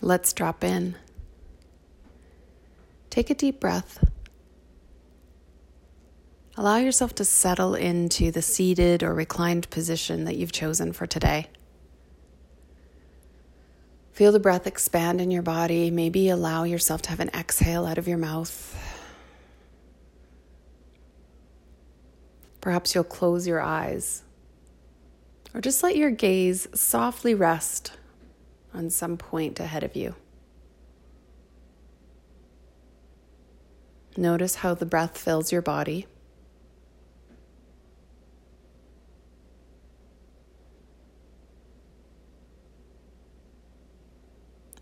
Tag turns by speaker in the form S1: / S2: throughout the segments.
S1: Let's drop in. Take a deep breath. Allow yourself to settle into the seated or reclined position that you've chosen for today. Feel the breath expand in your body. Maybe allow yourself to have an exhale out of your mouth. Perhaps you'll close your eyes or just let your gaze softly rest on some point ahead of you. Notice how the breath fills your body.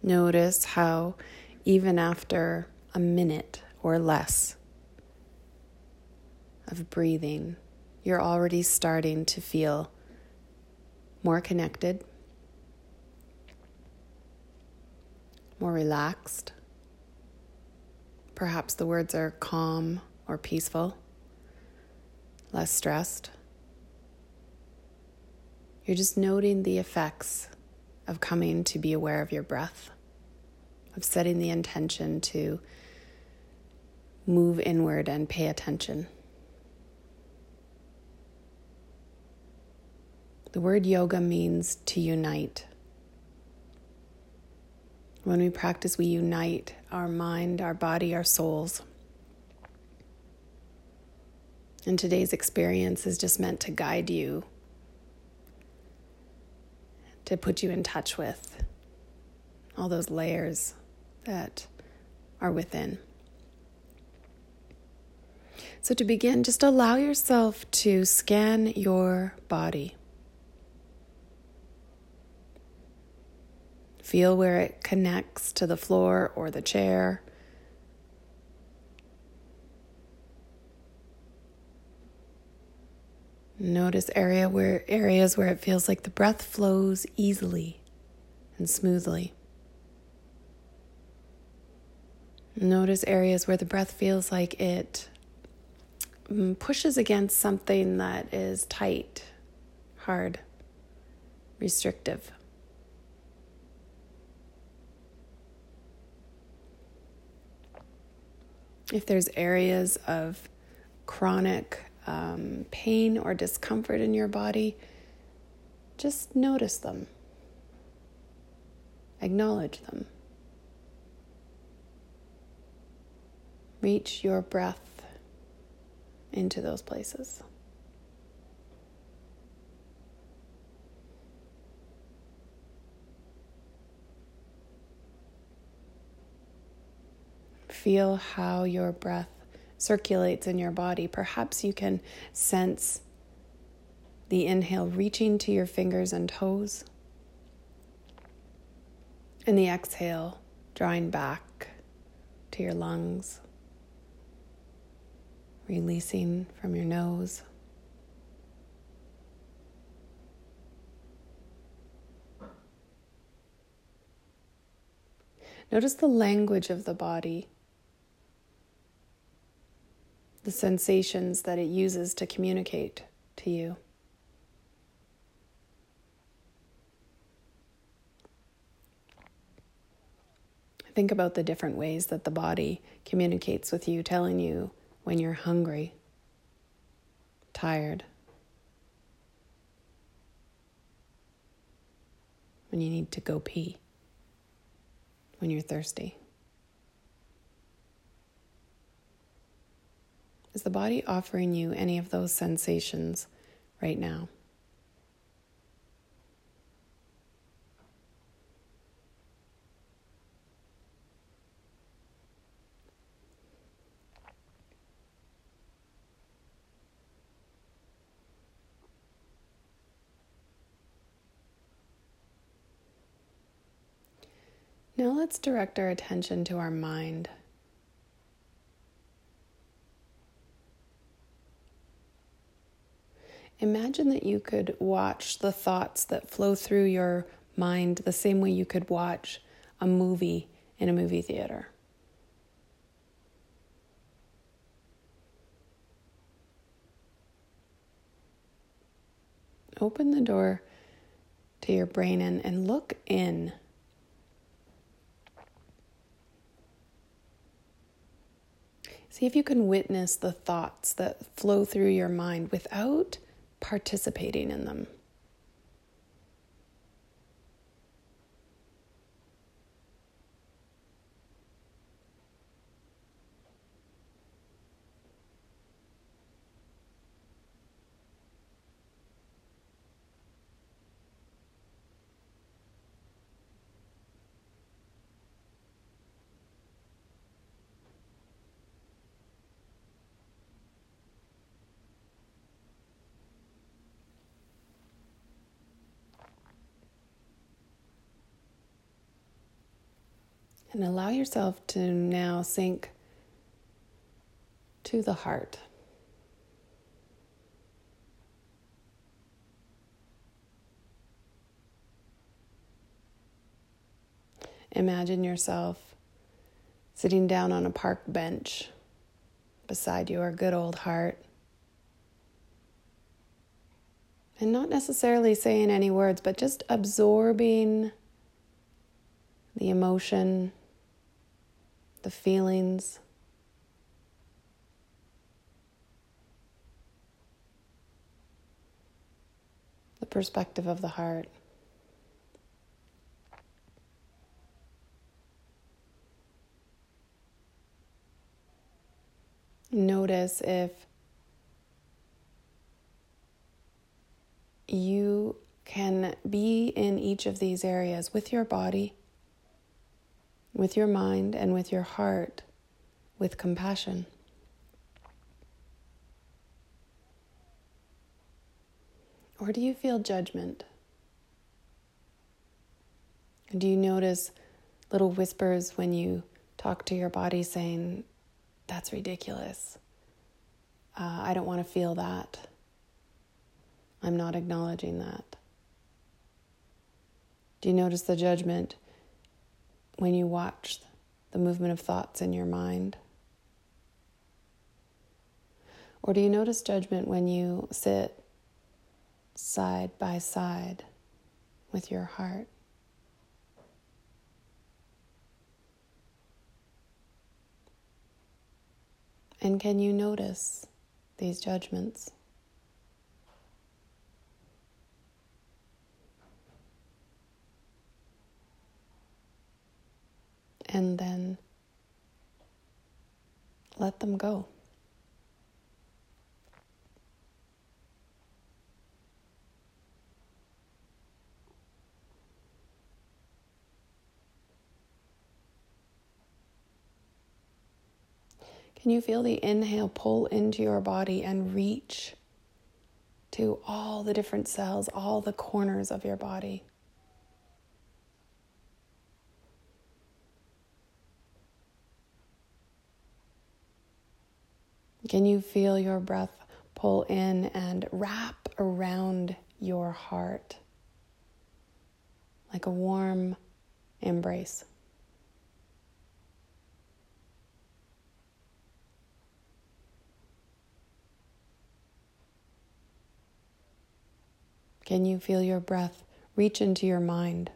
S1: Notice how, even after a minute or less of breathing, you're already starting to feel more connected, more relaxed. Perhaps the words are calm or peaceful, less stressed. You're just noting the effects of coming to be aware of your breath of setting the intention to move inward and pay attention. The word yoga means to unite. When we practice, we unite our mind, our body, our souls. And today's experience is just meant to guide you, to put you in touch with all those layers that are within. So, to begin, just allow yourself to scan your body. Feel where it connects to the floor or the chair. Notice area where areas where it feels like the breath flows easily and smoothly. Notice areas where the breath feels like it mm, pushes against something that is tight, hard, restrictive. If there's areas of chronic um, pain or discomfort in your body, just notice them, acknowledge them. Reach your breath into those places. Feel how your breath circulates in your body. Perhaps you can sense the inhale reaching to your fingers and toes, and the exhale drawing back to your lungs releasing from your nose. Notice the language of the body, the sensations that it uses to communicate to you. Think about the different ways that the body communicates with you, telling you when you're hungry, tired, when you need to go pee, when you're thirsty. Is the body offering you any of those sensations right now? Now let's direct our attention to our mind. Imagine that you could watch the thoughts that flow through your mind the same way you could watch a movie in a movie theater. Open the door to your brain and, and look in. See if you can witness the thoughts that flow through your mind without participating in them. And allow yourself to now sink to the heart. Imagine yourself sitting down on a park bench beside your good old heart. And not necessarily saying any words, but just absorbing the emotion the feelings. The perspective of the heart. Notice if you can be in each of these areas with your body with your mind and with your heart with compassion. Or do you feel judgment? Do you notice little whispers when you talk to your body saying, That's ridiculous? Uh, I don't want to feel that. I'm not acknowledging that. Do you notice the judgment when you watch the movement of thoughts in your mind? Or do you notice judgment when you sit side by side with your heart? And can you notice these judgments? And then let them go. Can you feel the inhale pull into your body and reach to all the different cells, all the corners of your body? Can you feel your breath pull in and wrap around your heart like a warm embrace? Can you feel your breath reach into your mind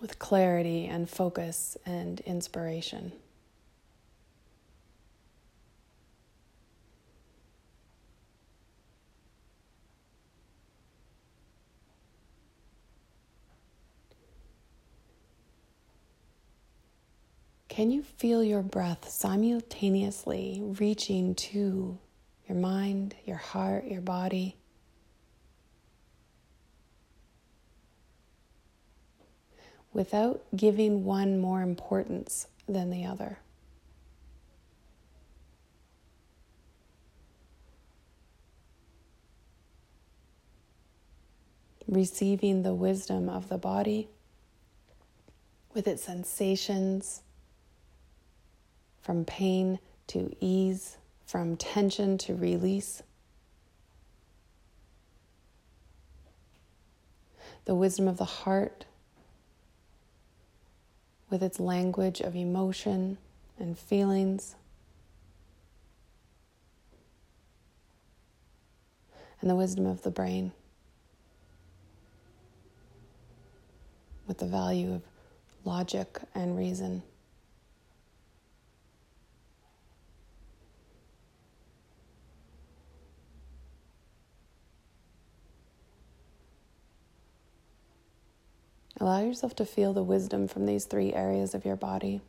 S1: with clarity and focus and inspiration? Can you feel your breath simultaneously reaching to your mind, your heart, your body? Without giving one more importance than the other. Receiving the wisdom of the body with its sensations from pain to ease, from tension to release. The wisdom of the heart with its language of emotion and feelings. And the wisdom of the brain with the value of logic and reason. Allow yourself to feel the wisdom from these three areas of your body.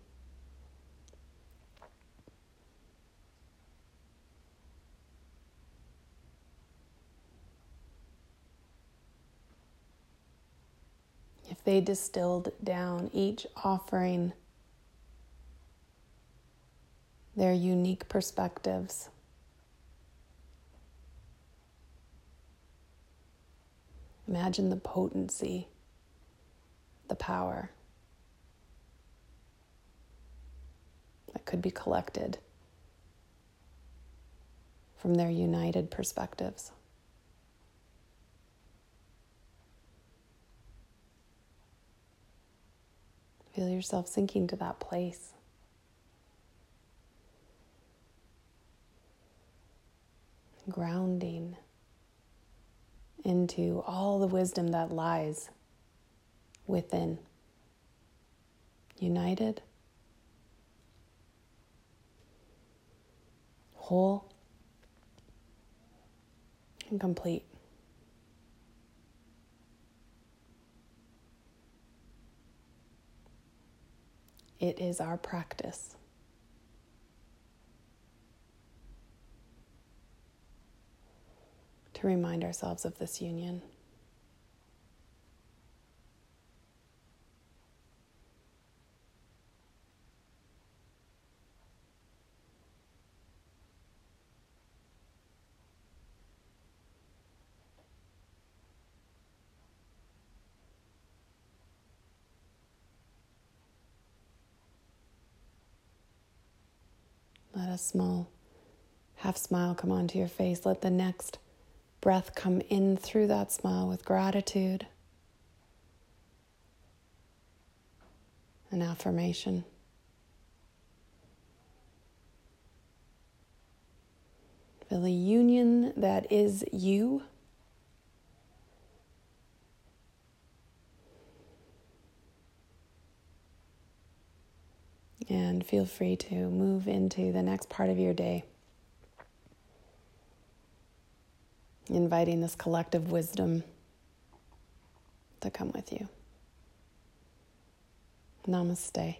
S1: If they distilled down, each offering their unique perspectives. Imagine the potency, the power that could be collected from their united perspectives. Feel yourself sinking to that place. Grounding into all the wisdom that lies within. United, whole, and complete. It is our practice. To remind ourselves of this union. Let a small half smile come onto your face. Let the next breath come in through that smile with gratitude and affirmation. Feel the union that is you. And feel free to move into the next part of your day. Inviting this collective wisdom to come with you. Namaste.